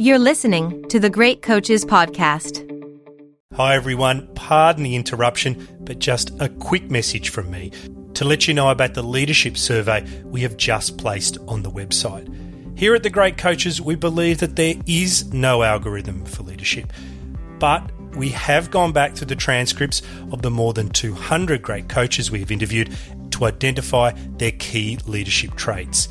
You're listening to the Great Coaches Podcast. Hi, everyone. Pardon the interruption, but just a quick message from me to let you know about the leadership survey we have just placed on the website. Here at the Great Coaches, we believe that there is no algorithm for leadership, but we have gone back through the transcripts of the more than 200 great coaches we have interviewed to identify their key leadership traits.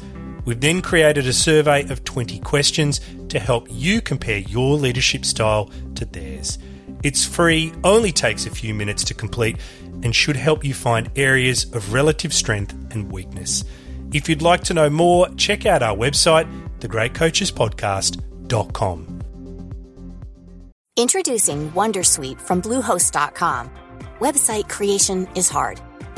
We've then created a survey of 20 questions to help you compare your leadership style to theirs. It's free, only takes a few minutes to complete, and should help you find areas of relative strength and weakness. If you'd like to know more, check out our website, thegreatcoachespodcast.com. Introducing Wondersuite from Bluehost.com. Website creation is hard.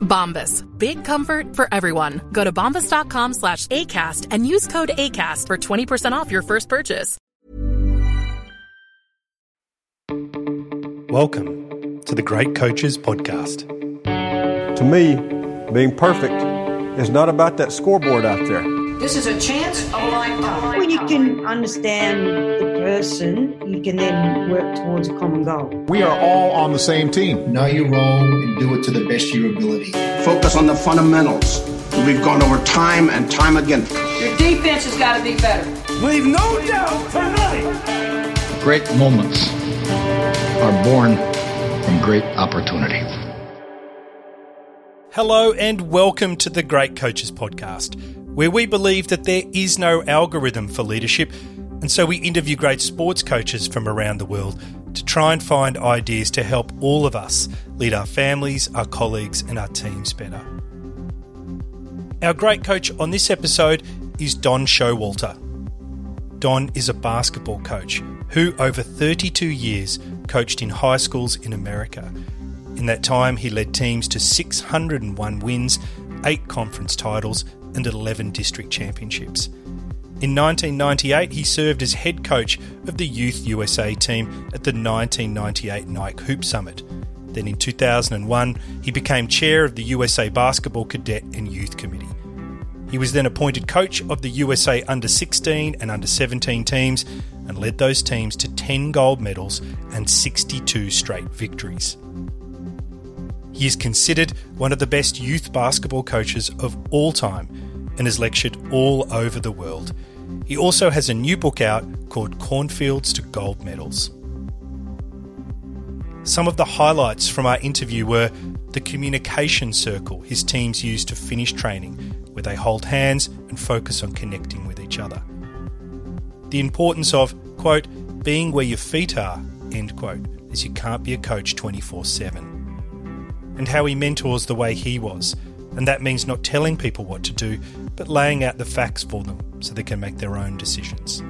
Bombas. Big comfort for everyone. Go to bombas.com slash ACAST and use code ACAST for 20% off your first purchase. Welcome to the Great Coaches Podcast. To me, being perfect is not about that scoreboard out there. This is a chance of a lifetime. When you can understand the person, you can then work towards a common goal. We are all on the same team. Know your role and do it to the best of your ability. Focus on the fundamentals that we've gone over time and time again. Your defense has got to be better. Leave no doubt tonight. Great moments are born from great opportunity. Hello, and welcome to the Great Coaches Podcast, where we believe that there is no algorithm for leadership, and so we interview great sports coaches from around the world to try and find ideas to help all of us lead our families, our colleagues, and our teams better. Our great coach on this episode is Don Showalter. Don is a basketball coach who, over 32 years, coached in high schools in America. In that time, he led teams to 601 wins, 8 conference titles, and 11 district championships. In 1998, he served as head coach of the Youth USA team at the 1998 Nike Hoop Summit. Then in 2001, he became chair of the USA Basketball Cadet and Youth Committee. He was then appointed coach of the USA Under 16 and Under 17 teams and led those teams to 10 gold medals and 62 straight victories. He is considered one of the best youth basketball coaches of all time and has lectured all over the world. He also has a new book out called Cornfields to Gold Medals. Some of the highlights from our interview were the communication circle his teams use to finish training, where they hold hands and focus on connecting with each other. The importance of, quote, being where your feet are, end quote, as you can't be a coach 24 7. And how he mentors the way he was, and that means not telling people what to do, but laying out the facts for them so they can make their own decisions.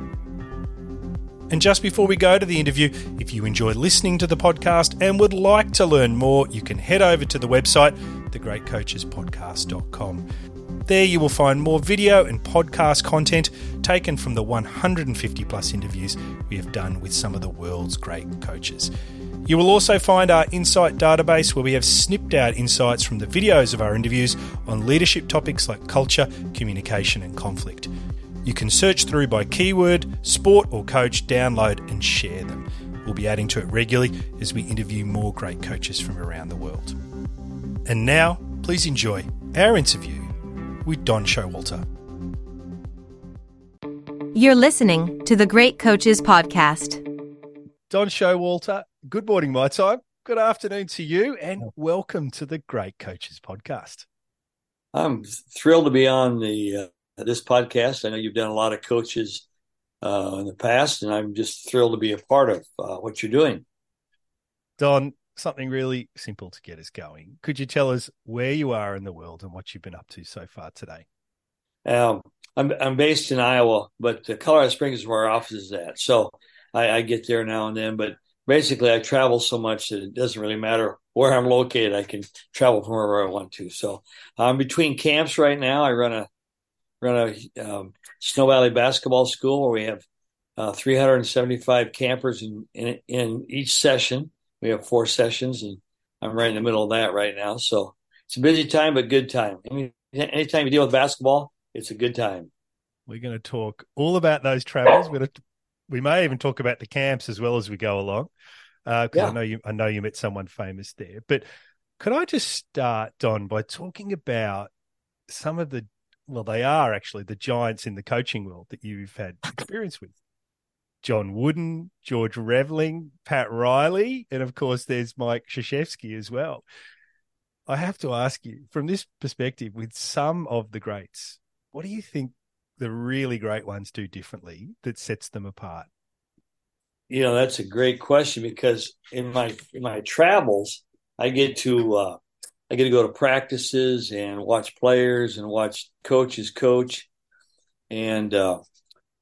And just before we go to the interview, if you enjoy listening to the podcast and would like to learn more, you can head over to the website, thegreatcoachespodcast.com. There you will find more video and podcast content taken from the 150 plus interviews we have done with some of the world's great coaches. You will also find our insight database where we have snipped out insights from the videos of our interviews on leadership topics like culture, communication, and conflict. You can search through by keyword, sport, or coach, download, and share them. We'll be adding to it regularly as we interview more great coaches from around the world. And now, please enjoy our interview with Don Showalter. You're listening to the Great Coaches Podcast. Don Showalter, good morning, my time. Good afternoon to you, and welcome to the Great Coaches Podcast. I'm thrilled to be on the uh, this podcast. I know you've done a lot of coaches uh, in the past, and I'm just thrilled to be a part of uh, what you're doing. Don, something really simple to get us going. Could you tell us where you are in the world and what you've been up to so far today? Um, I'm I'm based in Iowa, but Colorado Springs is where our office is at. So I, I get there now and then, but basically I travel so much that it doesn't really matter where I'm located. I can travel from wherever I want to. So I'm between camps right now. I run a run a um, Snow Valley basketball school where we have uh, 375 campers in, in in each session. We have four sessions, and I'm right in the middle of that right now. So it's a busy time, but good time. Mean, anytime you deal with basketball, it's a good time. We're going to talk all about those travels. We're going to, we may even talk about the camps as well as we go along. Because uh, yeah. I know you, I know you met someone famous there. But could I just start, Don, by talking about some of the, well, they are actually the giants in the coaching world that you've had experience with. John Wooden, George Raveling, Pat Riley, and of course there's Mike Krzyzewski as well. I have to ask you, from this perspective, with some of the greats, what do you think the really great ones do differently that sets them apart? You know, that's a great question because in my in my travels, I get to uh, I get to go to practices and watch players and watch coaches coach, and uh,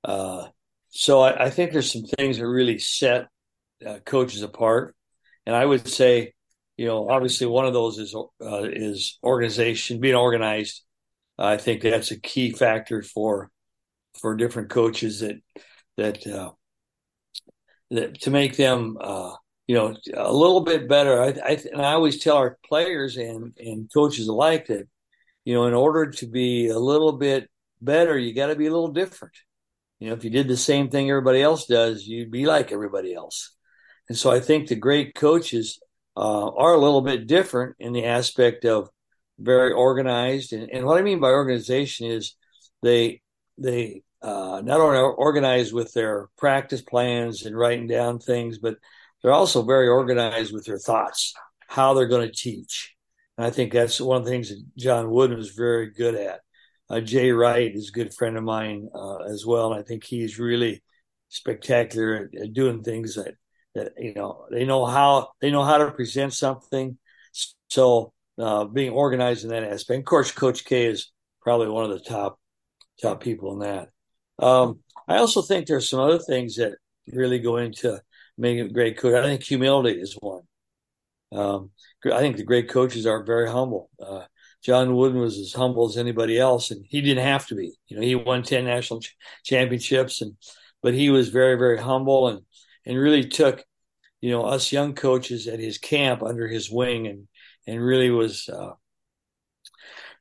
uh, so I, I, think there's some things that really set uh, coaches apart. And I would say, you know, obviously one of those is uh, is organization, being organized, I think that's a key factor for for different coaches that that uh, that to make them uh, you know a little bit better. I, I and I always tell our players and and coaches alike that you know in order to be a little bit better, you got to be a little different. You know, if you did the same thing everybody else does, you'd be like everybody else. And so I think the great coaches uh, are a little bit different in the aspect of very organized. And, and what I mean by organization is they they uh, not only are organized with their practice plans and writing down things, but they're also very organized with their thoughts, how they're going to teach. And I think that's one of the things that John Wooden was very good at. Uh, Jay Wright is a good friend of mine uh, as well, and I think he's really spectacular at, at, doing things that that you know they know how they know how to present something. So uh, being organized in that aspect. Of course, Coach K is probably one of the top top people in that. Um, I also think there's some other things that really go into making a great coach. I think humility is one. Um, I think the great coaches are very humble. Uh, John Wooden was as humble as anybody else, and he didn't have to be. You know, he won ten national ch- championships, and but he was very, very humble and and really took, you know, us young coaches at his camp under his wing and and really was uh,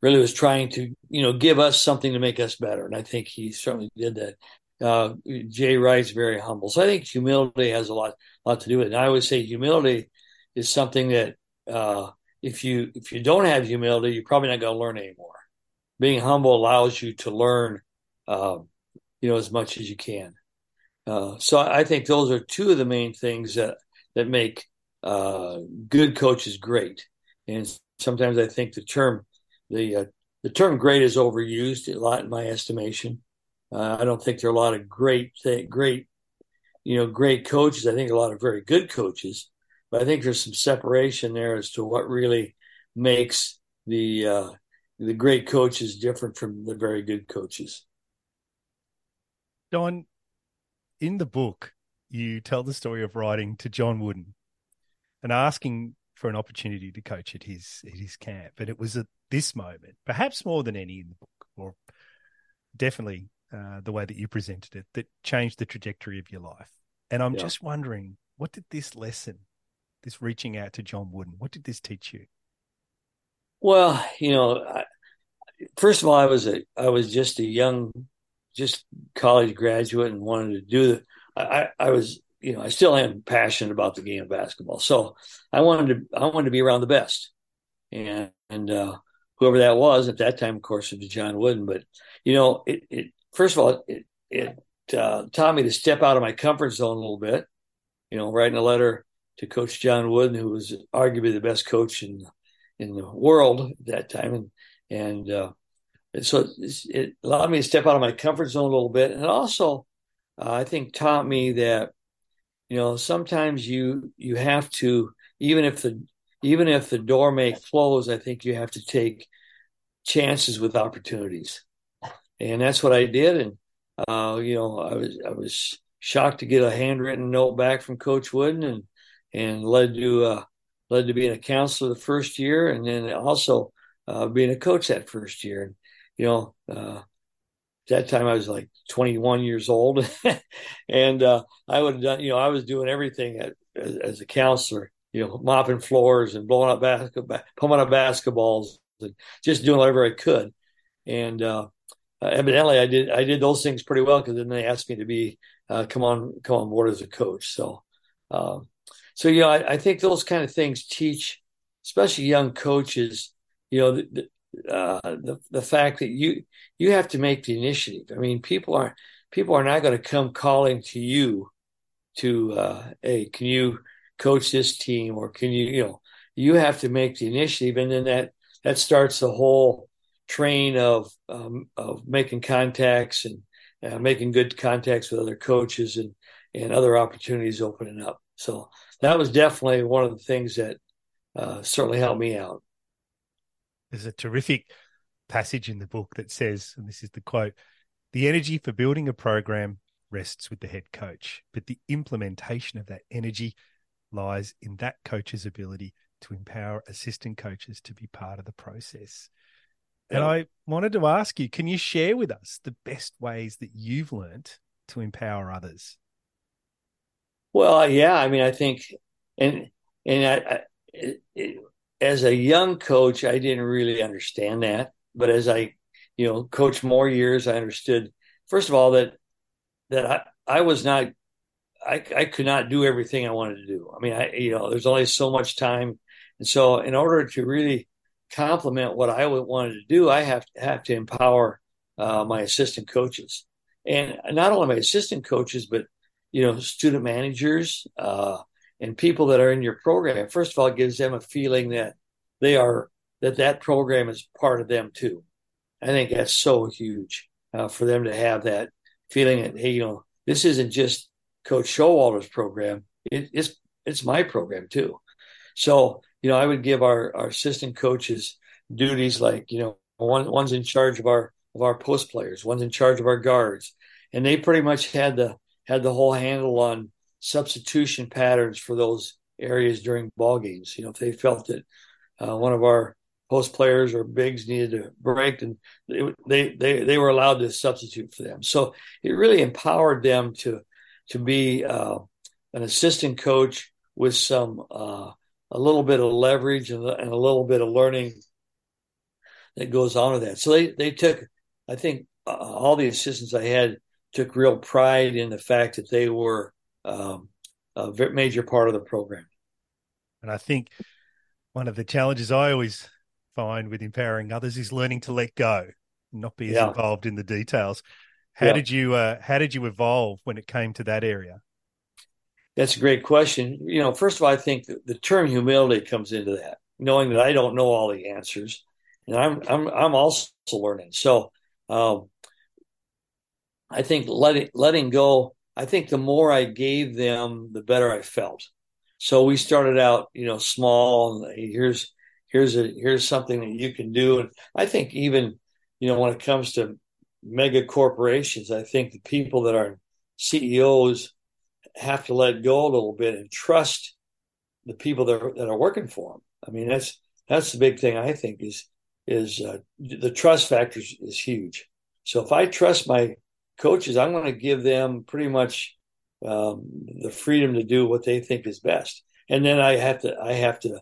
really was trying to you know give us something to make us better. And I think he certainly did that. Uh, Jay Wright's very humble, so I think humility has a lot lot to do with it. And I always say humility is something that uh, if you if you don't have humility, you're probably not going to learn anymore. Being humble allows you to learn, uh, you know, as much as you can. Uh, so I think those are two of the main things that that make uh, good coaches great. And sometimes I think the term the uh, the term great is overused a lot in my estimation. Uh, I don't think there are a lot of great great you know great coaches. I think a lot of very good coaches, but I think there's some separation there as to what really makes the uh, the great coaches different from the very good coaches. Don, in the book, you tell the story of writing to John Wooden and asking for an opportunity to coach at his at his camp. And it was at this moment, perhaps more than any in the book, or definitely uh, the way that you presented it, that changed the trajectory of your life. And I'm yeah. just wondering, what did this lesson, this reaching out to John Wooden, what did this teach you? Well, you know, I, first of all, I was a I was just a young, just college graduate and wanted to do the. I, I was you know, I still am passionate about the game of basketball. So I wanted to, I wanted to be around the best, and and uh, whoever that was at that time, of course, it was John Wooden. But you know, it, it first of all, it it uh, taught me to step out of my comfort zone a little bit. You know, writing a letter to Coach John Wooden, who was arguably the best coach in in the world at that time, and and uh, so it allowed me to step out of my comfort zone a little bit, and also uh, I think taught me that you know sometimes you you have to even if the even if the door may close, I think you have to take chances with opportunities, and that's what I did. And uh, you know, I was I was shocked to get a handwritten note back from Coach Wooden, and and led to uh, led to being a counselor the first year, and then also uh, being a coach that first year. And you know, uh, that time I was like 21 years old, and uh, I would have done. You know, I was doing everything at, as, as, a counselor. You know, mopping floors and blowing up basketball, pumping up basketballs, and just doing whatever I could. And uh, evidently, I did. I did those things pretty well because then they asked me to be uh, come on come on board as a coach. So. Um, so you know, I, I, think those kind of things teach, especially young coaches, you know, the, uh, the the fact that you you have to make the initiative. I mean, people are people are not going to come calling to you to uh, hey, can you coach this team or can you you know you have to make the initiative, and then that that starts the whole train of um, of making contacts and uh, making good contacts with other coaches and and other opportunities opening up. So that was definitely one of the things that uh, certainly helped me out. There's a terrific passage in the book that says, and this is the quote the energy for building a program rests with the head coach, but the implementation of that energy lies in that coach's ability to empower assistant coaches to be part of the process. And I wanted to ask you, can you share with us the best ways that you've learned to empower others? Well, yeah, I mean, I think, and and I, I it, it, as a young coach, I didn't really understand that, but as I, you know, coached more years, I understood. First of all, that that I I was not, I I could not do everything I wanted to do. I mean, I you know, there's only so much time, and so in order to really complement what I wanted to do, I have to have to empower uh, my assistant coaches, and not only my assistant coaches, but you know, student managers uh, and people that are in your program. First of all, gives them a feeling that they are that that program is part of them too. I think that's so huge uh, for them to have that feeling that hey, you know, this isn't just Coach Showalter's program; it, it's it's my program too. So you know, I would give our our assistant coaches duties like you know, one one's in charge of our of our post players, one's in charge of our guards, and they pretty much had the had the whole handle on substitution patterns for those areas during ball games. You know, if they felt that uh, one of our post players or bigs needed to break, and they they they were allowed to substitute for them. So it really empowered them to to be uh, an assistant coach with some uh, a little bit of leverage and, and, a little bit of learning that goes on with that. So they they took, I think, uh, all the assistants I had took real pride in the fact that they were um, a major part of the program. And I think one of the challenges I always find with empowering others is learning to let go, not be as yeah. involved in the details. How yeah. did you uh, How did you evolve when it came to that area? That's a great question. You know, first of all, I think the term humility comes into that, knowing that I don't know all the answers, and I'm I'm I'm also learning. So, um, I think letting letting go. I think the more I gave them, the better I felt. So we started out, you know, small. And here's here's a here's something that you can do. And I think even, you know, when it comes to mega corporations, I think the people that are CEOs have to let go a little bit and trust the people that are, that are working for them. I mean, that's that's the big thing. I think is is uh, the trust factor is, is huge. So if I trust my coaches, I'm going to give them pretty much um, the freedom to do what they think is best, and then I have to I have to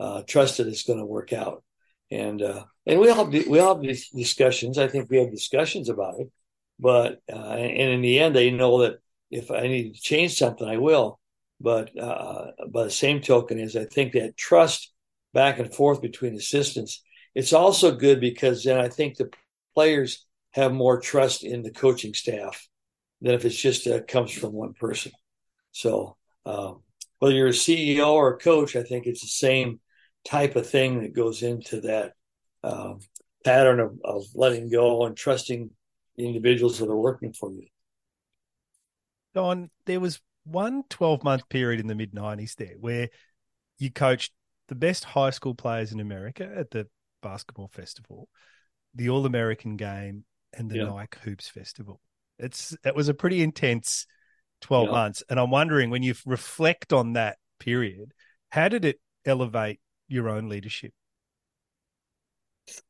uh, trust that it's going to work out. And uh, and we all we all have these discussions. I think we have discussions about it, but uh, and in the end, they know that if I need to change something, I will. But uh, by the same token, is I think that trust back and forth between assistants. It's also good because then I think the players have more trust in the coaching staff than if it's just uh, comes from one person. So um, whether you're a CEO or a coach, I think it's the same type of thing that goes into that um, pattern of, of letting go and trusting the individuals that are working for you. Don, there was one 12 month period in the mid 90s there where you coached the best high school players in America at the basketball festival, the All American game, and the yeah. Nike Hoops Festival. It's it was a pretty intense 12 yeah. months. And I'm wondering when you reflect on that period, how did it elevate your own leadership?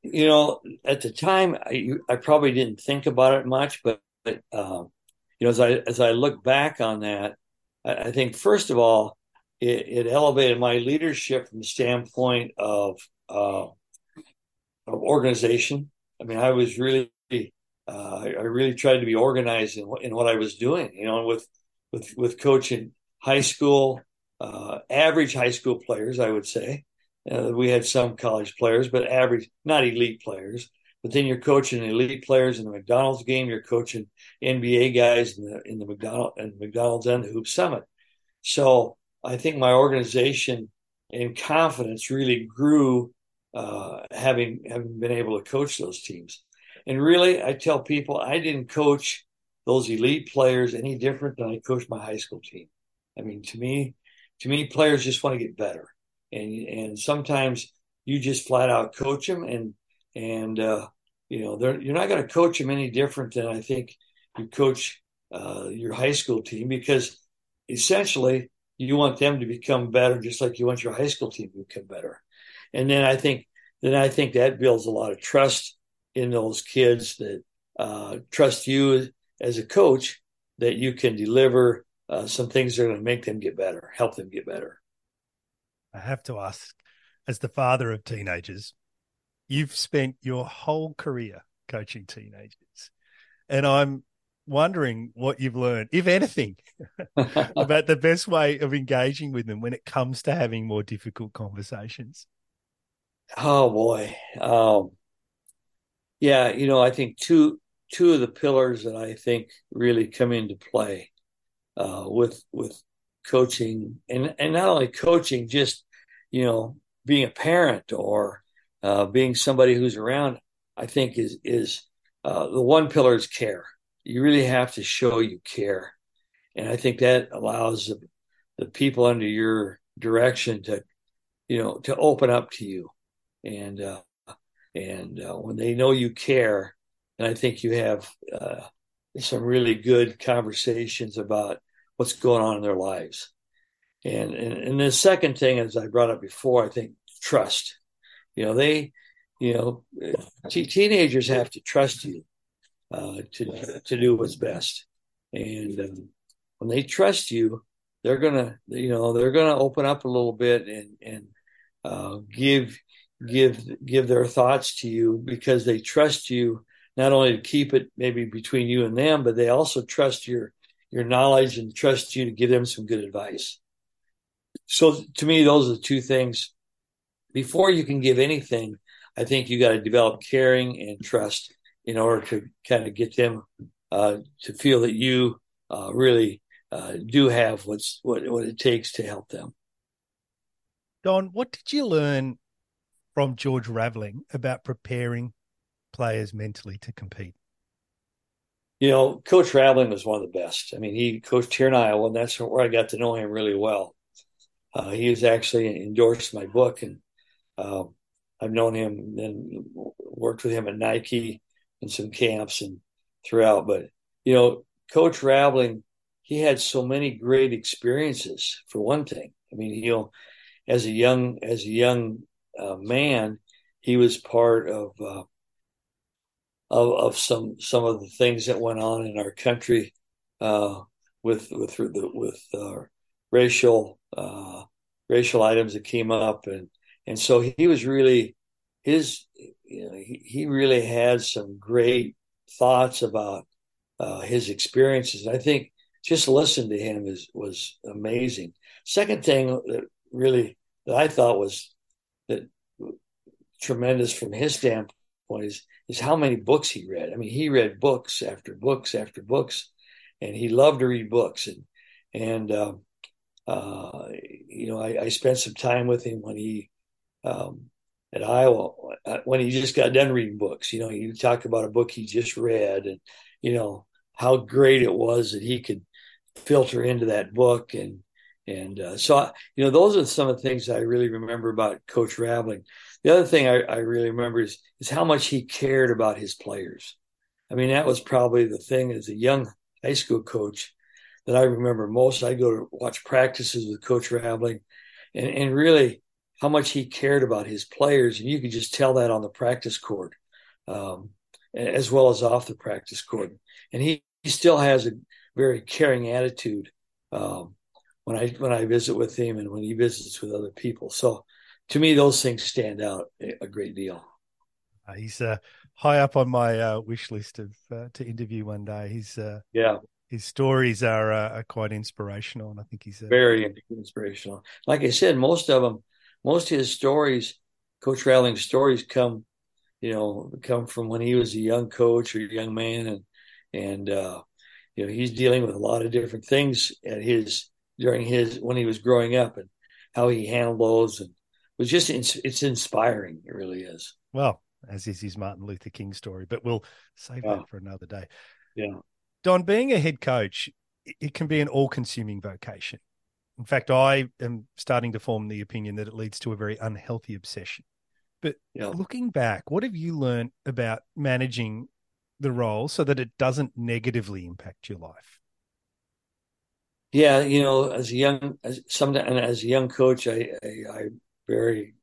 You know, at the time, I, I probably didn't think about it much, but, but um, you know, as I as I look back on that, I, I think first of all, it, it, elevated my leadership from the standpoint of uh, of organization. I mean, I was really uh, I really tried to be organized in, in what I was doing. You know, with with with coaching high school, uh, average high school players, I would say. Uh, we had some college players, but average, not elite players. But then you're coaching elite players in the McDonald's game. You're coaching NBA guys in the in the McDonald and McDonald's and the Hoop Summit. So I think my organization and confidence really grew uh, having having been able to coach those teams. And really, I tell people I didn't coach those elite players any different than I coached my high school team. I mean, to me, to me, players just want to get better, and and sometimes you just flat out coach them, and and uh, you know you're not going to coach them any different than I think you coach uh, your high school team because essentially you want them to become better, just like you want your high school team to become better. And then I think then I think that builds a lot of trust in those kids that uh, trust you as a coach that you can deliver uh, some things that are going to make them get better, help them get better. I have to ask, as the father of teenagers, you've spent your whole career coaching teenagers, and I'm wondering what you've learned, if anything, about the best way of engaging with them when it comes to having more difficult conversations. Oh boy, um, yeah, you know, I think two two of the pillars that I think really come into play uh, with with coaching and and not only coaching, just you know, being a parent or uh, being somebody who's around. I think is is uh, the one pillar is care you really have to show you care. And I think that allows the, the people under your direction to, you know, to open up to you. And, uh, and uh, when they know you care, and I think you have uh, some really good conversations about what's going on in their lives. And, and, and the second thing, as I brought up before, I think trust. You know, they, you know, t- teenagers have to trust you uh, to to do what's best. And um, when they trust you, they're gonna you know they're gonna open up a little bit and and uh, give give give their thoughts to you because they trust you not only to keep it maybe between you and them, but they also trust your your knowledge and trust you to give them some good advice. So to me, those are the two things. Before you can give anything, I think you got to develop caring and trust in order to kind of get them uh, to feel that you uh, really uh, do have what's what what it takes to help them. Don, what did you learn from George Raveling about preparing players mentally to compete? You know, Coach Raveling was one of the best. I mean, he coached here in Iowa, and that's where I got to know him really well. Uh, he was actually endorsed my book, and um, I've known him and worked with him at Nike in some camps and throughout. But you know, Coach Raveling, he had so many great experiences. For one thing, I mean, know, as a young as a young uh, man, he was part of, uh, of of some some of the things that went on in our country uh, with with with uh, racial uh, racial items that came up, and and so he was really his you know, he, he really had some great thoughts about uh, his experiences. I think just listen to him is was amazing. Second thing that really that I thought was that tremendous from his standpoint is is how many books he read. I mean, he read books after books after books, and he loved to read books. And and um, uh, you know, I, I, spent some time with him when he um, at Iowa uh, when he just got done reading books. You know, he talked about a book he just read, and you know how great it was that he could filter into that book and and uh, so you know those are some of the things I really remember about Coach Raveling. The other thing I, I really remember is is how much he cared about his players. I mean, that was probably the thing as a young high school coach that I remember most. I go to watch practices with Coach Raveling, and, and really how much he cared about his players, and you could just tell that on the practice court, um, as well as off the practice court. And he, he still has a very caring attitude um, when I when I visit with him and when he visits with other people. So, to me, those things stand out a great deal. Uh, he's uh, high up on my uh, wish list of uh, to interview one day. He's uh, yeah, his stories are, uh, are quite inspirational, and I think he's very inspirational. Like I said, most of them, most of his stories, Coach Raveling's stories, come, you know, come from when he was a young coach or a young man, and and you know he's dealing with a lot of different things at his during his when he was growing up and how he handled those and was just it's inspiring. It really is. Well, as is his Martin Luther King story, but we'll save oh. that for another day. Yeah. Don, being a head coach, it can be an all consuming vocation. In fact, I am starting to form the opinion that it leads to a very unhealthy obsession. But yeah. looking back, what have you learned about managing the role so that it doesn't negatively impact your life? Yeah, you know, as a young, as some, and as a young coach, I, I, I very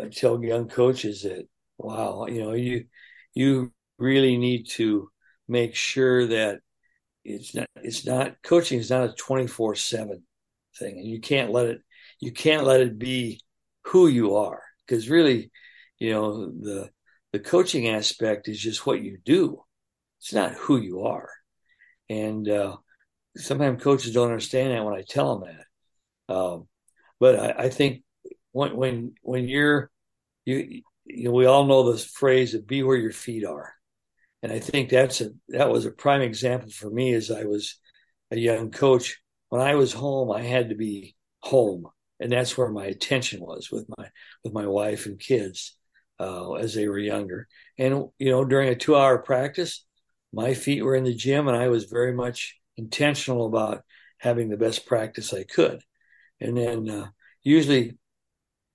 I tell young coaches that wow, you know, you you really need to make sure that it's not it's not coaching is not a 24/7 thing and you can't let it you can't let it be who you are because really, you know, the the coaching aspect is just what you do. It's not who you are. And uh, sometimes coaches don't understand that when I tell them that. Um, but I, I think when when when you're you you know, we all know this phrase of be where your feet are. And I think that's a that was a prime example for me as I was a young coach. When I was home, I had to be home. And that's where my attention was with my with my wife and kids uh, as they were younger. And you know, during a two hour practice, my feet were in the gym and I was very much intentional about having the best practice I could. And then uh, usually,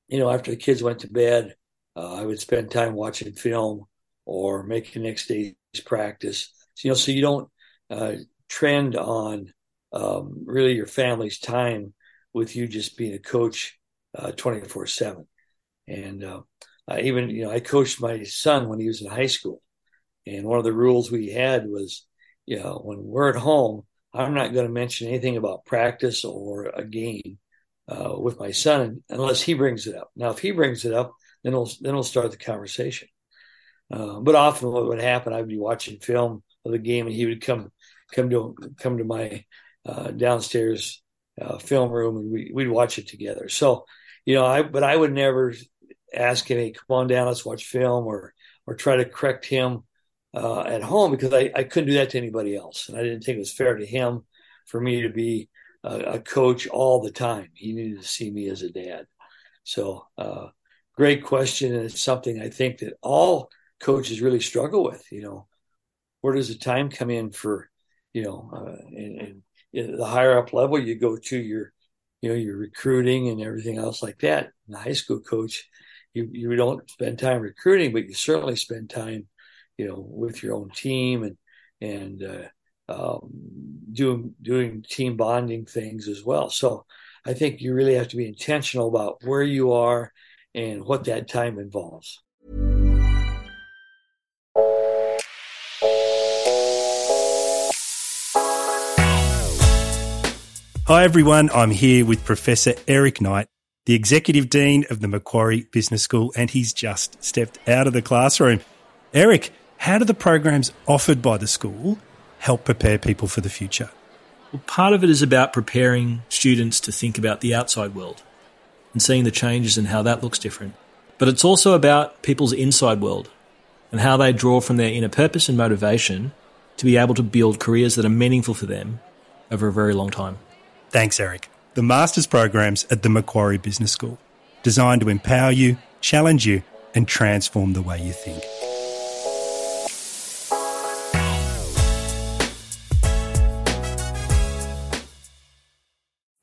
you know, after the kids went to bed, uh, I would spend time watching film or making next day's practice. So, you know, so you don't uh, trend on um, really your family's time with you just being a coach uh, twenty four seven. And uh, I even, you know, I coached my son when he was in high school, and one of the rules we had was, you know, when we're at home, I'm not going to mention anything about practice or a game uh, with my son unless he brings it up. Now, if he brings it up, then we'll then we'll start the conversation. Uh, but often, what would happen, I'd be watching film of the game, and he would come come to come to my uh, downstairs uh, film room, and we, we'd watch it together. So, you know, I but I would never ask him, "Hey, come on down, let's watch film," or or try to correct him uh, at home because I, I couldn't do that to anybody else, and I didn't think it was fair to him for me to be a, a coach all the time. He needed to see me as a dad. So, uh, great question, and it's something I think that all coaches really struggle with. You know, where does the time come in for, you know, uh, and, and the higher up level you go to, your, you know, your recruiting and everything else like that. The high school coach, you you don't spend time recruiting, but you certainly spend time, you know, with your own team and and uh, um, doing doing team bonding things as well. So I think you really have to be intentional about where you are and what that time involves. Hi, everyone. I'm here with Professor Eric Knight, the Executive Dean of the Macquarie Business School, and he's just stepped out of the classroom. Eric, how do the programs offered by the school help prepare people for the future? Well, part of it is about preparing students to think about the outside world and seeing the changes and how that looks different. But it's also about people's inside world and how they draw from their inner purpose and motivation to be able to build careers that are meaningful for them over a very long time. Thanks, Eric. The master's programs at the Macquarie Business School, designed to empower you, challenge you, and transform the way you think.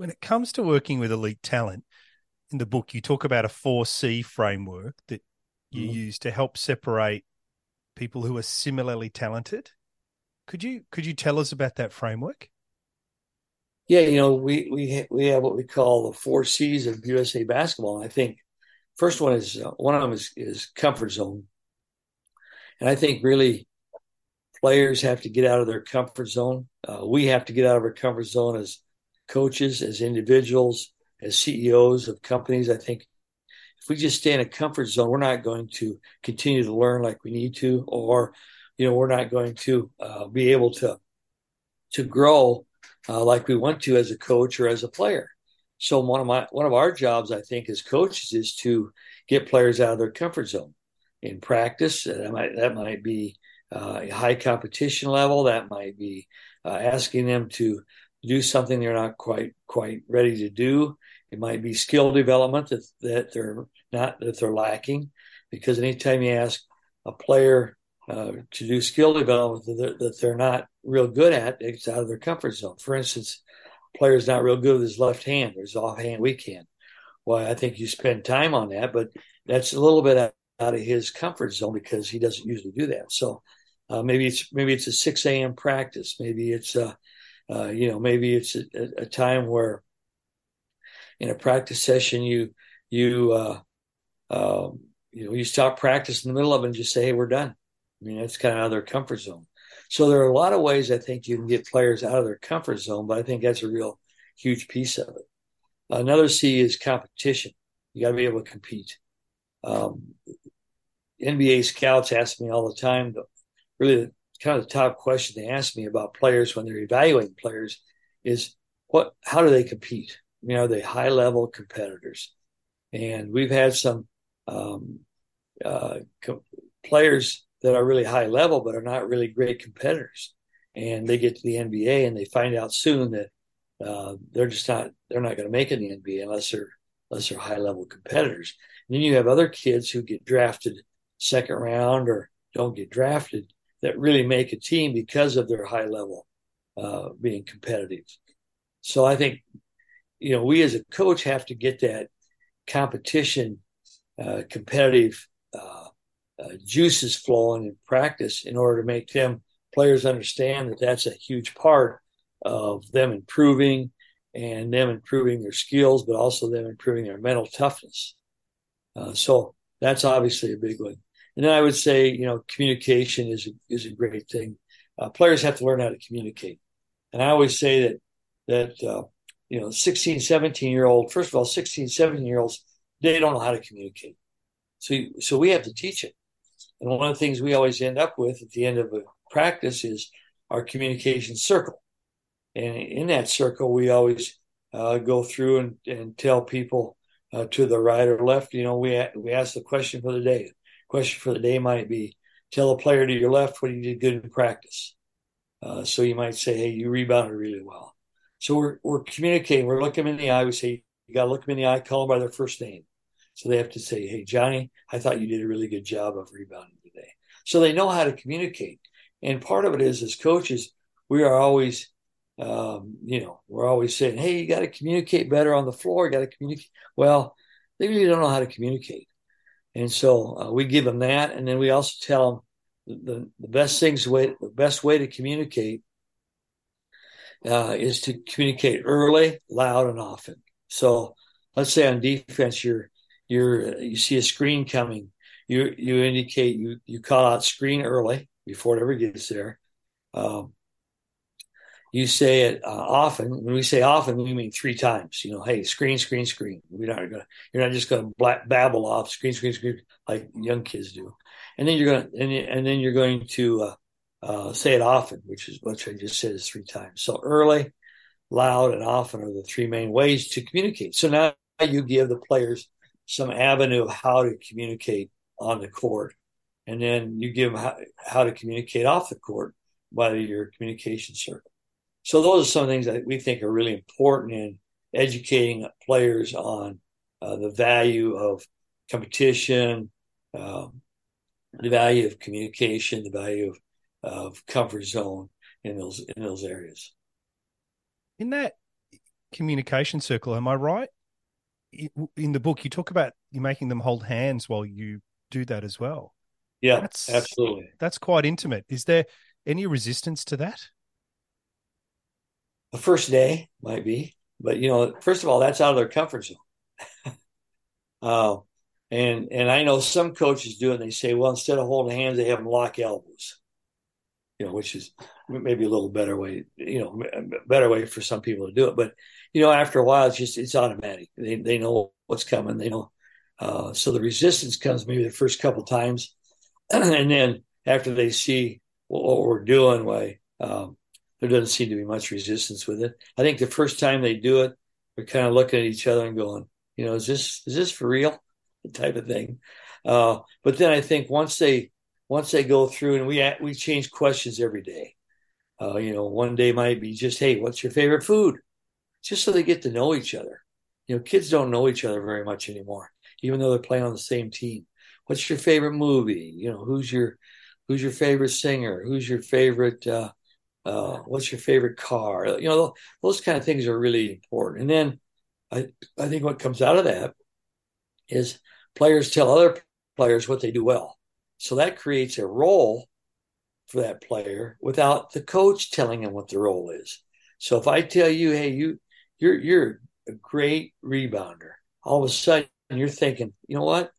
When it comes to working with elite talent, in the book you talk about a 4C framework that you mm-hmm. use to help separate people who are similarly talented. Could you could you tell us about that framework? Yeah, you know, we we we have what we call the four C's of USA basketball. And I think first one is uh, one of them is is comfort zone, and I think really players have to get out of their comfort zone. Uh, we have to get out of our comfort zone as coaches, as individuals, as CEOs of companies. I think if we just stay in a comfort zone, we're not going to continue to learn like we need to, or you know, we're not going to uh, be able to to grow uh, like we want to as a coach or as a player. So one of my one of our jobs, I think, as coaches, is to get players out of their comfort zone in practice. That might that might be uh, a high competition level. That might be uh, asking them to do something they're not quite quite ready to do. It might be skill development that, that they're not that they're lacking, because anytime you ask a player uh, to do skill development that they're, that they're, not real good at, it's out of their comfort zone. For instance, player's not real good with his left hand or his offhand weak hand. Well, I think you spend time on that, but that's a little bit out, of his comfort zone because he doesn't usually do that. So uh, maybe it's maybe it's a 6 a.m. practice. Maybe it's a uh, you know maybe it's a, a, time where in a practice session you you uh, um, you know you stop practice in the middle of it and just say hey we're done. I mean that's kind of out of their comfort zone. So there are a lot of ways i think you can get players out of their comfort zone but i think that's a real huge piece of it. Another c is competition. You got to be able to compete. Um, nba scouts ask me all the time really kind of the top question they ask me about players when they're evaluating players is what how do they compete you know, are they high level competitors. And we've had some um, uh, co- players that are really high level, but are not really great competitors. And they get to the NBA and they find out soon that uh, they're just not they're not going to make it in the NBA unless they're unless they're high level competitors. And then you have other kids who get drafted second round or don't get drafted that really make a team because of their high level uh, being competitive. So I think you know, we as a coach have to get that competition, uh, competitive uh, uh, juices flowing in practice in order to make them players understand that that's a huge part of them improving and them improving their skills, but also them improving their mental toughness. Uh, so that's obviously a big one. And then I would say, you know, communication is a, is a great thing. Uh, players have to learn how to communicate. And I always say that that uh, you know 16 17 year old first of all 16 17 year olds they don't know how to communicate so so we have to teach it and one of the things we always end up with at the end of a practice is our communication circle and in that circle we always uh, go through and, and tell people uh, to the right or left you know we we ask the question for the day question for the day might be tell a player to your left what you did good in practice uh, so you might say hey you rebounded really well so we're, we're communicating. We're looking in the eye. We say, you got to look them in the eye, call them by their first name. So they have to say, hey, Johnny, I thought you did a really good job of rebounding today. So they know how to communicate. And part of it is, as coaches, we are always, um, you know, we're always saying, hey, you got to communicate better on the floor. You got to communicate. Well, they really don't know how to communicate. And so uh, we give them that. And then we also tell them the, the best things, way, the best way to communicate uh, is to communicate early, loud, and often. So let's say on defense, you're you're you see a screen coming, you you indicate you you call out screen early before it ever gets there. Um, you say it uh, often. When we say often, we mean three times. You know, hey, screen, screen, screen. We're not gonna. You're not just gonna babble off screen, screen, screen like young kids do. And then you're gonna and, and then you're going to uh, uh, say it often, which is what I just said is three times. So early, loud, and often are the three main ways to communicate. So now you give the players some avenue of how to communicate on the court, and then you give them how, how to communicate off the court by your communication circle. So those are some things that we think are really important in educating players on uh, the value of competition, um, the value of communication, the value of, of comfort zone in those in those areas. In that communication circle, am I right? In the book, you talk about you making them hold hands while you do that as well. Yeah, that's, absolutely. That's quite intimate. Is there any resistance to that? The first day might be, but you know, first of all, that's out of their comfort zone. uh, and and I know some coaches do. And they say, well, instead of holding hands, they have them lock elbows. You know, which is maybe a little better way. You know, better way for some people to do it. But you know, after a while, it's just it's automatic. They they know what's coming. They know. Uh, so the resistance comes maybe the first couple times, and then after they see what we're doing, why um, there doesn't seem to be much resistance with it. I think the first time they do it, they're kind of looking at each other and going, you know, is this is this for real? type of thing. Uh, but then I think once they once they go through and we we change questions every day. Uh, you know, one day might be just, hey, what's your favorite food? Just so they get to know each other. You know, kids don't know each other very much anymore, even though they're playing on the same team. What's your favorite movie? You know, who's your who's your favorite singer? Who's your favorite? Uh, uh, what's your favorite car? You know, those kind of things are really important. And then I I think what comes out of that is players tell other players what they do well. So that creates a role for that player without the coach telling him what the role is. So if I tell you, hey, you you're you're a great rebounder, all of a sudden you're thinking, you know what?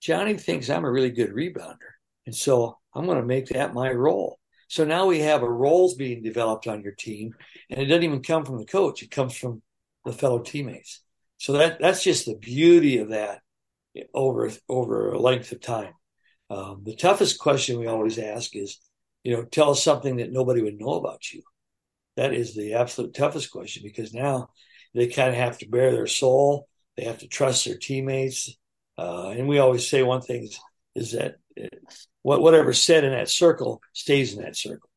Johnny thinks I'm a really good rebounder. And so I'm going to make that my role. So now we have a roles being developed on your team, and it doesn't even come from the coach; it comes from the fellow teammates. So that that's just the beauty of that over over a length of time. Um, the toughest question we always ask is, you know, tell us something that nobody would know about you. That is the absolute toughest question because now they kind of have to bare their soul. They have to trust their teammates. Uh, and we always say one thing is, is that what whatever's said in that circle stays in that circle.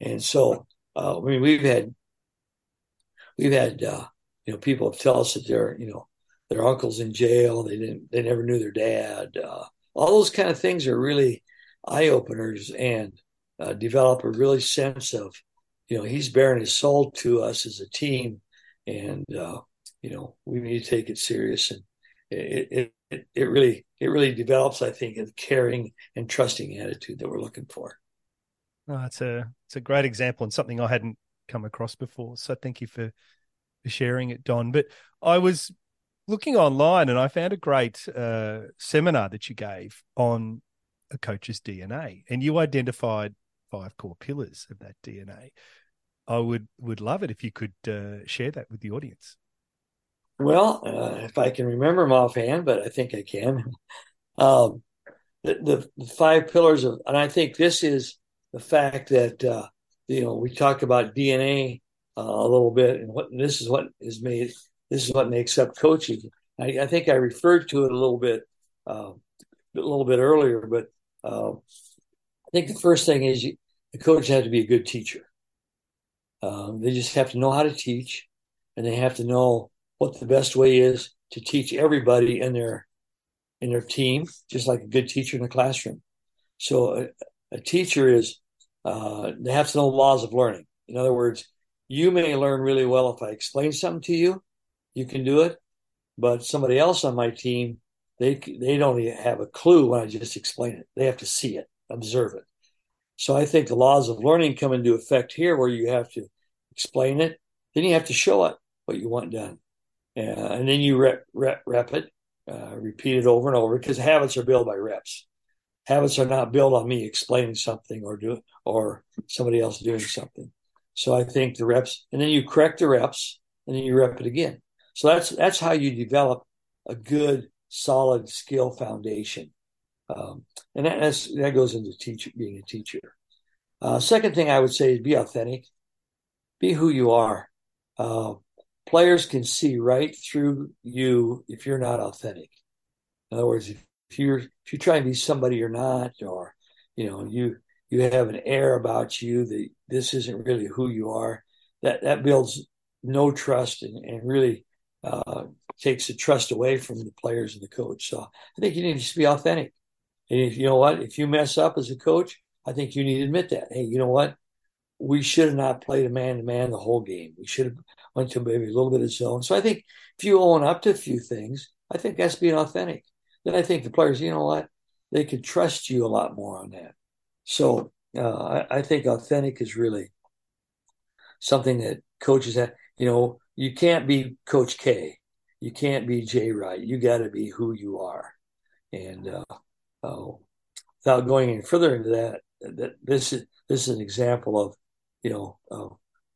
And so, uh, I mean, we've had we've had uh, you know people tell us that they're you know their uncle's in jail. They didn't. They never knew their dad. Uh, all those kind of things are really eye openers and uh, develop a really sense of, you know, he's bearing his soul to us as a team, and uh, you know we need to take it serious. And it, it it really it really develops, I think, a caring and trusting attitude that we're looking for. It's a it's a great example and something I hadn't come across before. So thank you for for sharing it, Don. But I was looking online and I found a great uh, seminar that you gave on a coach's DNA, and you identified five core pillars of that DNA. I would would love it if you could uh, share that with the audience. Well, uh, if I can remember them offhand, but I think I can. Um, the, the, five pillars of, and I think this is the fact that uh, you know we talk about DNA uh, a little bit, and what this is what is made this is what makes up coaching. I, I think I referred to it a little bit, uh, a little bit earlier, but uh, I think the first thing is you, the coach has to be a good teacher. Um, they just have to know how to teach, and they have to know what the best way is to teach everybody in their in their team, just like a good teacher in a classroom. So a, a teacher is uh, they have to know laws of learning. In other words, you may learn really well if I explain something to you, you can do it. But somebody else on my team, they they don't have a clue when I just explain it. They have to see it, observe it. So I think the laws of learning come into effect here, where you have to explain it, then you have to show it what you want done, and then you rep rep, rep it, uh, repeat it over and over because habits are built by reps. Habits are not built on me explaining something or do or somebody else doing something. So I think the reps, and then you correct the reps, and then you rep it again. So that's that's how you develop a good, solid skill foundation, um, and that, that goes into teacher being a teacher. Uh, second thing I would say is be authentic, be who you are. Uh, players can see right through you if you're not authentic. In other words, if, if you're if you try and be somebody you're not, or you know you you have an air about you that this isn't really who you are, that that builds no trust and, and really uh, takes the trust away from the players and the coach. So I think you need to be authentic. And if you know what, if you mess up as a coach, I think you need to admit that. Hey, you know what? We should have not played a man to man the whole game. We should have to maybe a little bit of zone. So I think if you own up to a few things, I think that's being authentic. Then I think the players, you know what, they could trust you a lot more on that. So uh, I, I, think authentic is really something that coaches have. You know, you can't be Coach K, you can't be Jay Wright. You got to be who you are. And uh, uh, without going any further into that, that this is this is an example of you know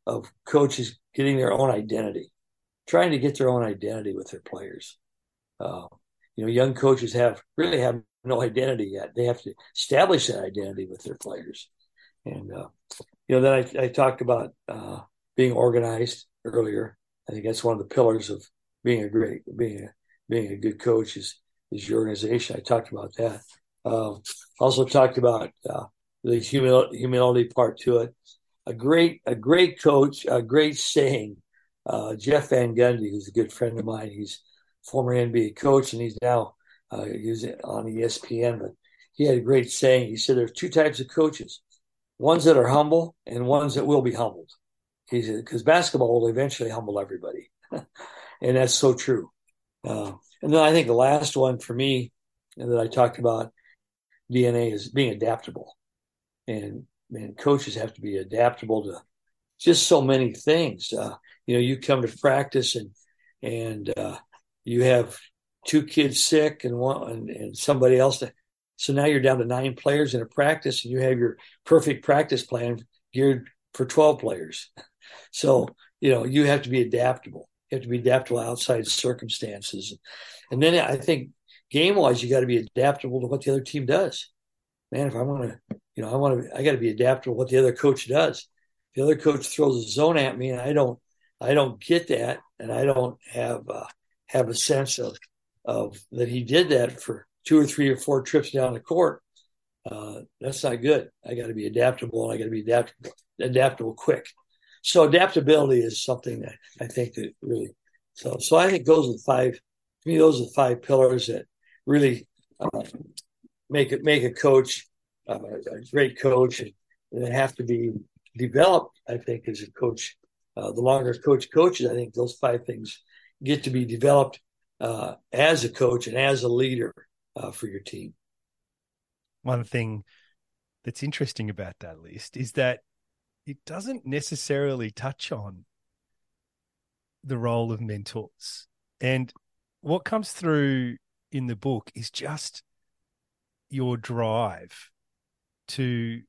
of, coaches getting their own identity, trying to get their own identity with their players. Uh, you know, young coaches have really have no identity yet. They have to establish that identity with their players. And uh, you know, then I, I talked about uh, being organized earlier. I think that's one of the pillars of being a great being a being a good coach is is your organization. I talked about that. Um, also talked about uh, the humility part to it. A great a great coach, a great saying. Uh, Jeff Van Gundy, who's a good friend of mine, he's former NBA coach and he's now uh, he's on ESPN. But he had a great saying. He said there are two types of coaches: ones that are humble and ones that will be humbled. He said because basketball will eventually humble everybody, and that's so true. Uh, and then I think the last one for me that I talked about DNA is being adaptable, and man, coaches have to be adaptable to just so many things. Uh, you know, you come to practice and and uh, you have two kids sick and one and, and somebody else. To, so now you're down to nine players in a practice, and you have your perfect practice plan geared for twelve players. So you know you have to be adaptable. You have to be adaptable outside circumstances, and then I think game wise, you got to be adaptable to what the other team does. Man, if I want to, you know, I want to, I got to be adaptable to what the other coach does. The other coach throws a zone at me and I don't, I don't get that, and I don't have uh, have a sense of of that he did that for two or three or four trips down the court. Uh, that's not good. I got to be adaptable, and I got to be adaptable, adaptable quick. So adaptability is something that I think that really. So, so I think those are the five. To me, those are the five pillars that really uh, make it make a coach uh, a great coach, and they have to be developed. I think as a coach, uh, the longer coach coaches, I think those five things get to be developed uh, as a coach and as a leader uh, for your team. One thing that's interesting about that list is that it doesn't necessarily touch on the role of mentors. And what comes through in the book is just your drive to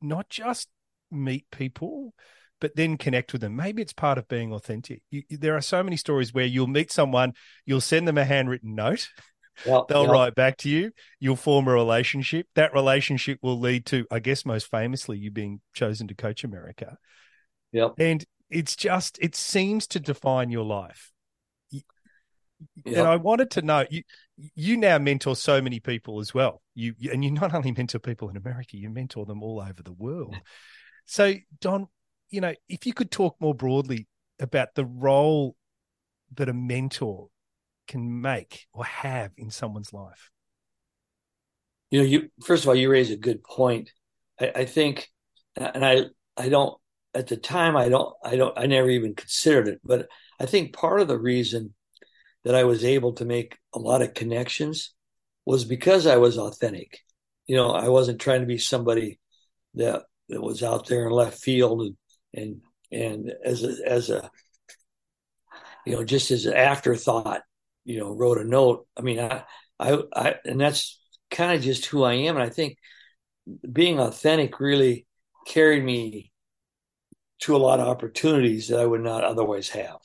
not just meet people, but then connect with them. Maybe it's part of being authentic. You, there are so many stories where you'll meet someone, you'll send them a handwritten note. Yep, They'll yep. write back to you. You'll form a relationship. That relationship will lead to, I guess, most famously, you being chosen to coach America. Yep. And it's just, it seems to define your life. Yep. And I wanted to know you. You now mentor so many people as well. You and you not only mentor people in America, you mentor them all over the world. So, Don, you know, if you could talk more broadly about the role that a mentor can make or have in someone's life. You know, you first of all, you raise a good point. I, I think, and I, I don't at the time, I don't, I don't, I never even considered it, but I think part of the reason that I was able to make a lot of connections was because I was authentic. You know, I wasn't trying to be somebody that that was out there in left field and and and as a as a you know just as an afterthought, you know, wrote a note. I mean, I I, I and that's kind of just who I am, and I think being authentic really carried me to a lot of opportunities that I would not otherwise have.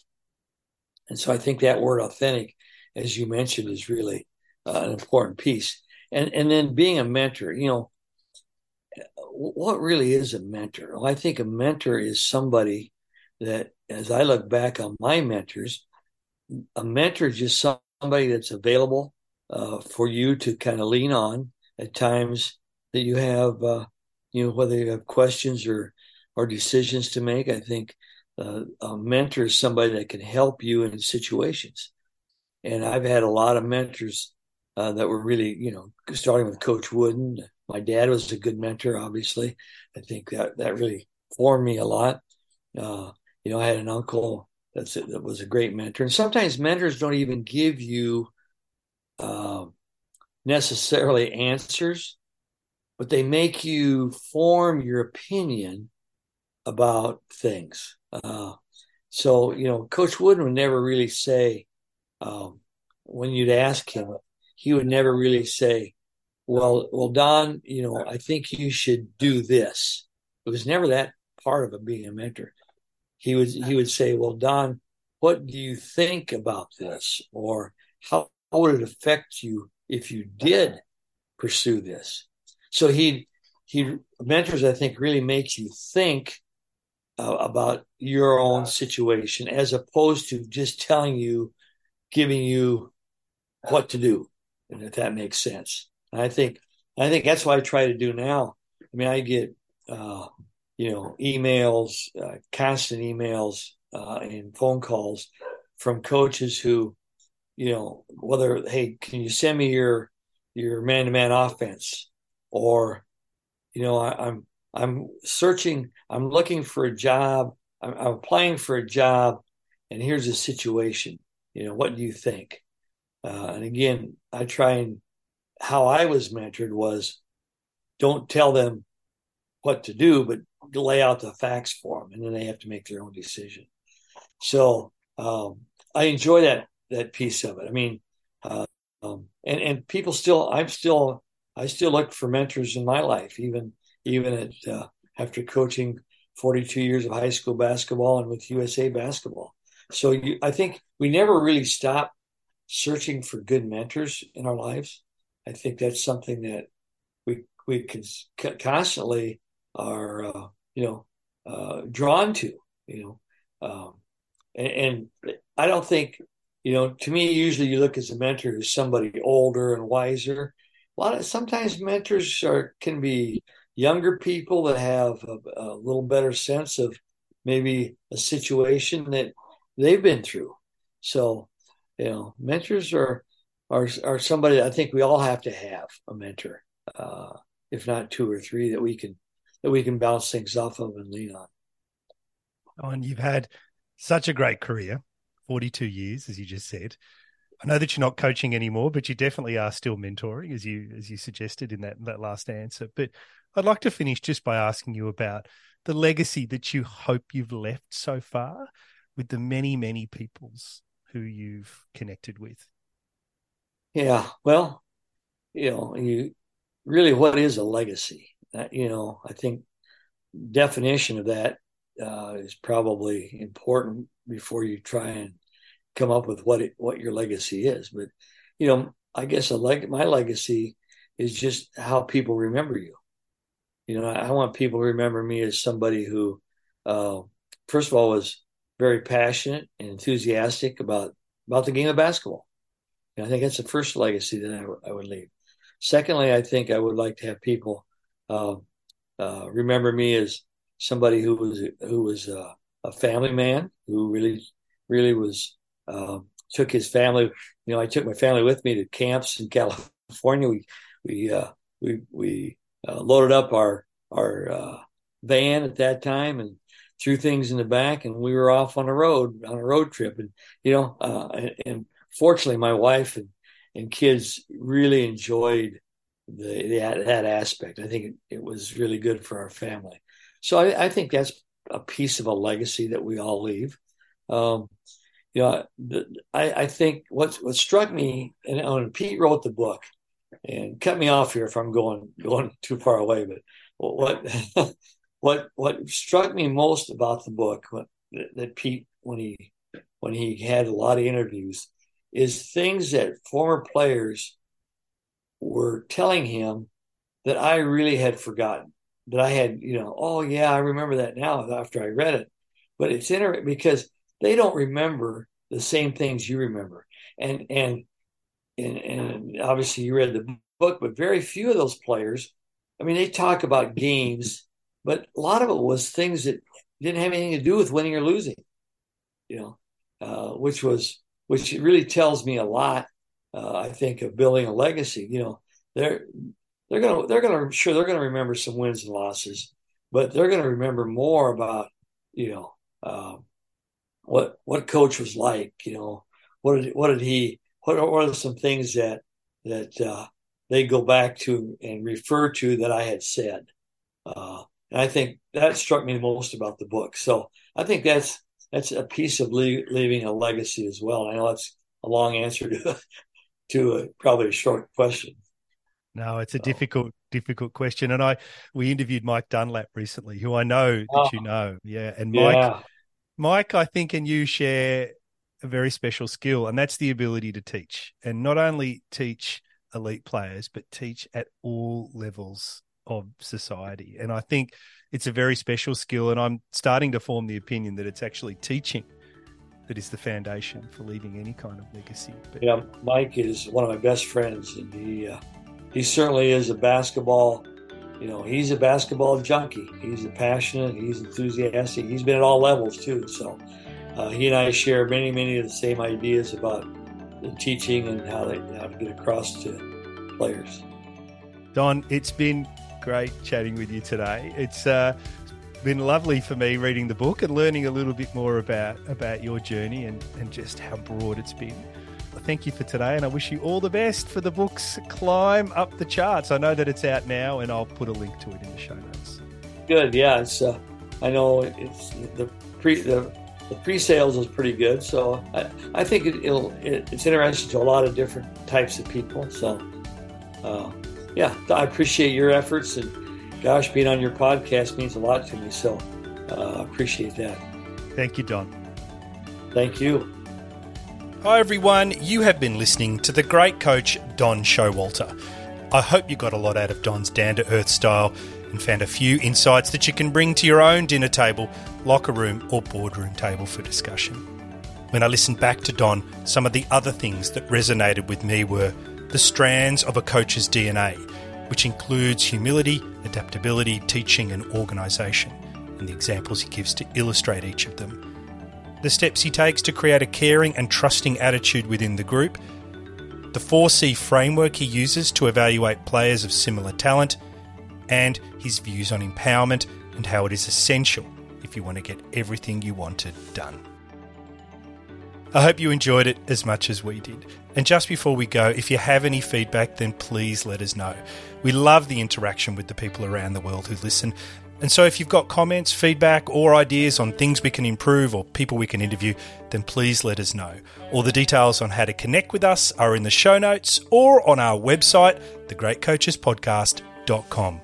And so I think that word authentic, as you mentioned, is really uh, an important piece. And and then being a mentor, you know, what really is a mentor? Well, I think a mentor is somebody that, as I look back on my mentors, a mentor is just somebody that's available uh, for you to kind of lean on at times that you have, uh, you know, whether you have questions or or decisions to make. I think uh, a mentor is somebody that can help you in situations. And I've had a lot of mentors uh, that were really, you know, starting with Coach Wooden. My dad was a good mentor, obviously. I think that that really formed me a lot. Uh, you know, I had an uncle that's that was a great mentor. And sometimes mentors don't even give you uh, necessarily answers, but they make you form your opinion about things. Uh, so, you know, Coach Wooden would never really say, um, when you'd ask him, he would never really say, well, well, Don, you know, I think you should do this. It was never that part of it being a mentor. He would he would say, well, Don, what do you think about this, or how, how would it affect you if you did pursue this? So he he mentors, I think, really makes you think uh, about your own situation as opposed to just telling you, giving you what to do, and if that makes sense. And I think I think that's what I try to do now. I mean, I get uh, you know emails, uh, constant emails, uh, and phone calls from coaches who, you know, whether hey, can you send me your your man to man offense, or you know, I, I'm I'm searching, I'm looking for a job, I'm, I'm applying for a job, and here's a situation. You know, what do you think? Uh, and again, I try and how I was mentored was don't tell them what to do, but lay out the facts for them, and then they have to make their own decision. So um, I enjoy that that piece of it. I mean, uh, um, and and people still, I'm still, I still look for mentors in my life, even even at uh, after coaching 42 years of high school basketball and with USA basketball. So you, I think we never really stop searching for good mentors in our lives. I think that's something that we we constantly are uh, you know uh, drawn to. You know, um, and, and I don't think you know. To me, usually you look as a mentor who's somebody older and wiser. A lot of sometimes mentors are can be younger people that have a, a little better sense of maybe a situation that they've been through. So, you know, mentors are are are somebody I think we all have to have a mentor, uh, if not two or three that we can that we can bounce things off of and lean on. Oh, and you've had such a great career, forty two years, as you just said. I know that you're not coaching anymore, but you definitely are still mentoring, as you as you suggested in that that last answer. But I'd like to finish just by asking you about the legacy that you hope you've left so far with the many, many peoples who you've connected with. Yeah, well, you know, you really what is a legacy? You know, I think definition of that uh, is probably important before you try and come up with what it, what your legacy is. But you know, I guess a leg my legacy is just how people remember you. You know, I want people to remember me as somebody who, uh, first of all, was very passionate and enthusiastic about about the game of basketball. And I think that's the first legacy that I, would leave. Secondly, I think I would like to have people uh, uh, remember me as somebody who was who was uh, a family man who really really was um, took his family. You know, I took my family with me to camps in California. We we uh, we we uh, loaded up our our uh, van at that time and threw things in the back, and we were off on a road on a road trip. And you know, uh, and, and, fortunately, my wife and, and kids really enjoyed the, the that aspect. I think it, it, was really good for our family. So I, I, think that's a piece of a legacy that we all leave. Um, you know, I, I think what what struck me, and when Pete wrote the book, and cut me off here if I'm going going too far away. But what what what struck me most about the book that, that Pete when he when he had a lot of interviews is things that former players were telling him that I really had forgotten. That I had, you know, oh yeah, I remember that now after I read it. But it's interesting because they don't remember the same things you remember. And and and, and obviously you read the book, but very few of those players. I mean, they talk about games, but a lot of it was things that didn't have anything to do with winning or losing. You know, uh, which was which really tells me a lot. Uh, I think of building a legacy. You know, they're they're gonna they're gonna sure they're gonna remember some wins and losses, but they're gonna remember more about you know uh, what what coach was like. You know, what did what did he what are, what are some things that that uh, they go back to and refer to that I had said. Uh, and I think that struck me most about the book. So I think that's that's a piece of le- leaving a legacy as well. I know that's a long answer to to a, probably a short question. No, it's a so. difficult, difficult question. And I we interviewed Mike Dunlap recently, who I know that oh. you know. Yeah. And Mike yeah. Mike, I think and you share a very special skill, and that's the ability to teach. And not only teach elite players, but teach at all levels of society. And I think it's a very special skill. And I'm starting to form the opinion that it's actually teaching that is the foundation for leaving any kind of legacy. But, yeah, Mike is one of my best friends, and he uh, he certainly is a basketball. You know, he's a basketball junkie. He's a passionate. He's enthusiastic. He's been at all levels too. So uh, he and I share many, many of the same ideas about the teaching and how they how to get across to players. Don, it's been great chatting with you today. It's uh, been lovely for me reading the book and learning a little bit more about about your journey and, and just how broad it's been. Thank you for today, and I wish you all the best for the book's climb up the charts. I know that it's out now, and I'll put a link to it in the show notes. Good, yeah. It's uh, I know it's the pre the the pre-sales is pretty good, so I, I think it, will it, it's interesting to a lot of different types of people. So. Uh, yeah, I appreciate your efforts and gosh, being on your podcast means a lot to me. So uh, I appreciate that. Thank you, Don. Thank you. Hi, everyone. You have been listening to the great coach, Don Showalter. I hope you got a lot out of Don's down to earth style and found a few insights that you can bring to your own dinner table, locker room, or boardroom table for discussion. When I listened back to Don, some of the other things that resonated with me were the strands of a coach's DNA, which includes humility, adaptability, teaching, and organisation, and the examples he gives to illustrate each of them. The steps he takes to create a caring and trusting attitude within the group, the 4C framework he uses to evaluate players of similar talent, and his views on empowerment and how it is essential if you want to get everything you wanted done. I hope you enjoyed it as much as we did. And just before we go, if you have any feedback, then please let us know. We love the interaction with the people around the world who listen. And so if you've got comments, feedback, or ideas on things we can improve or people we can interview, then please let us know. All the details on how to connect with us are in the show notes or on our website, thegreatcoachespodcast.com.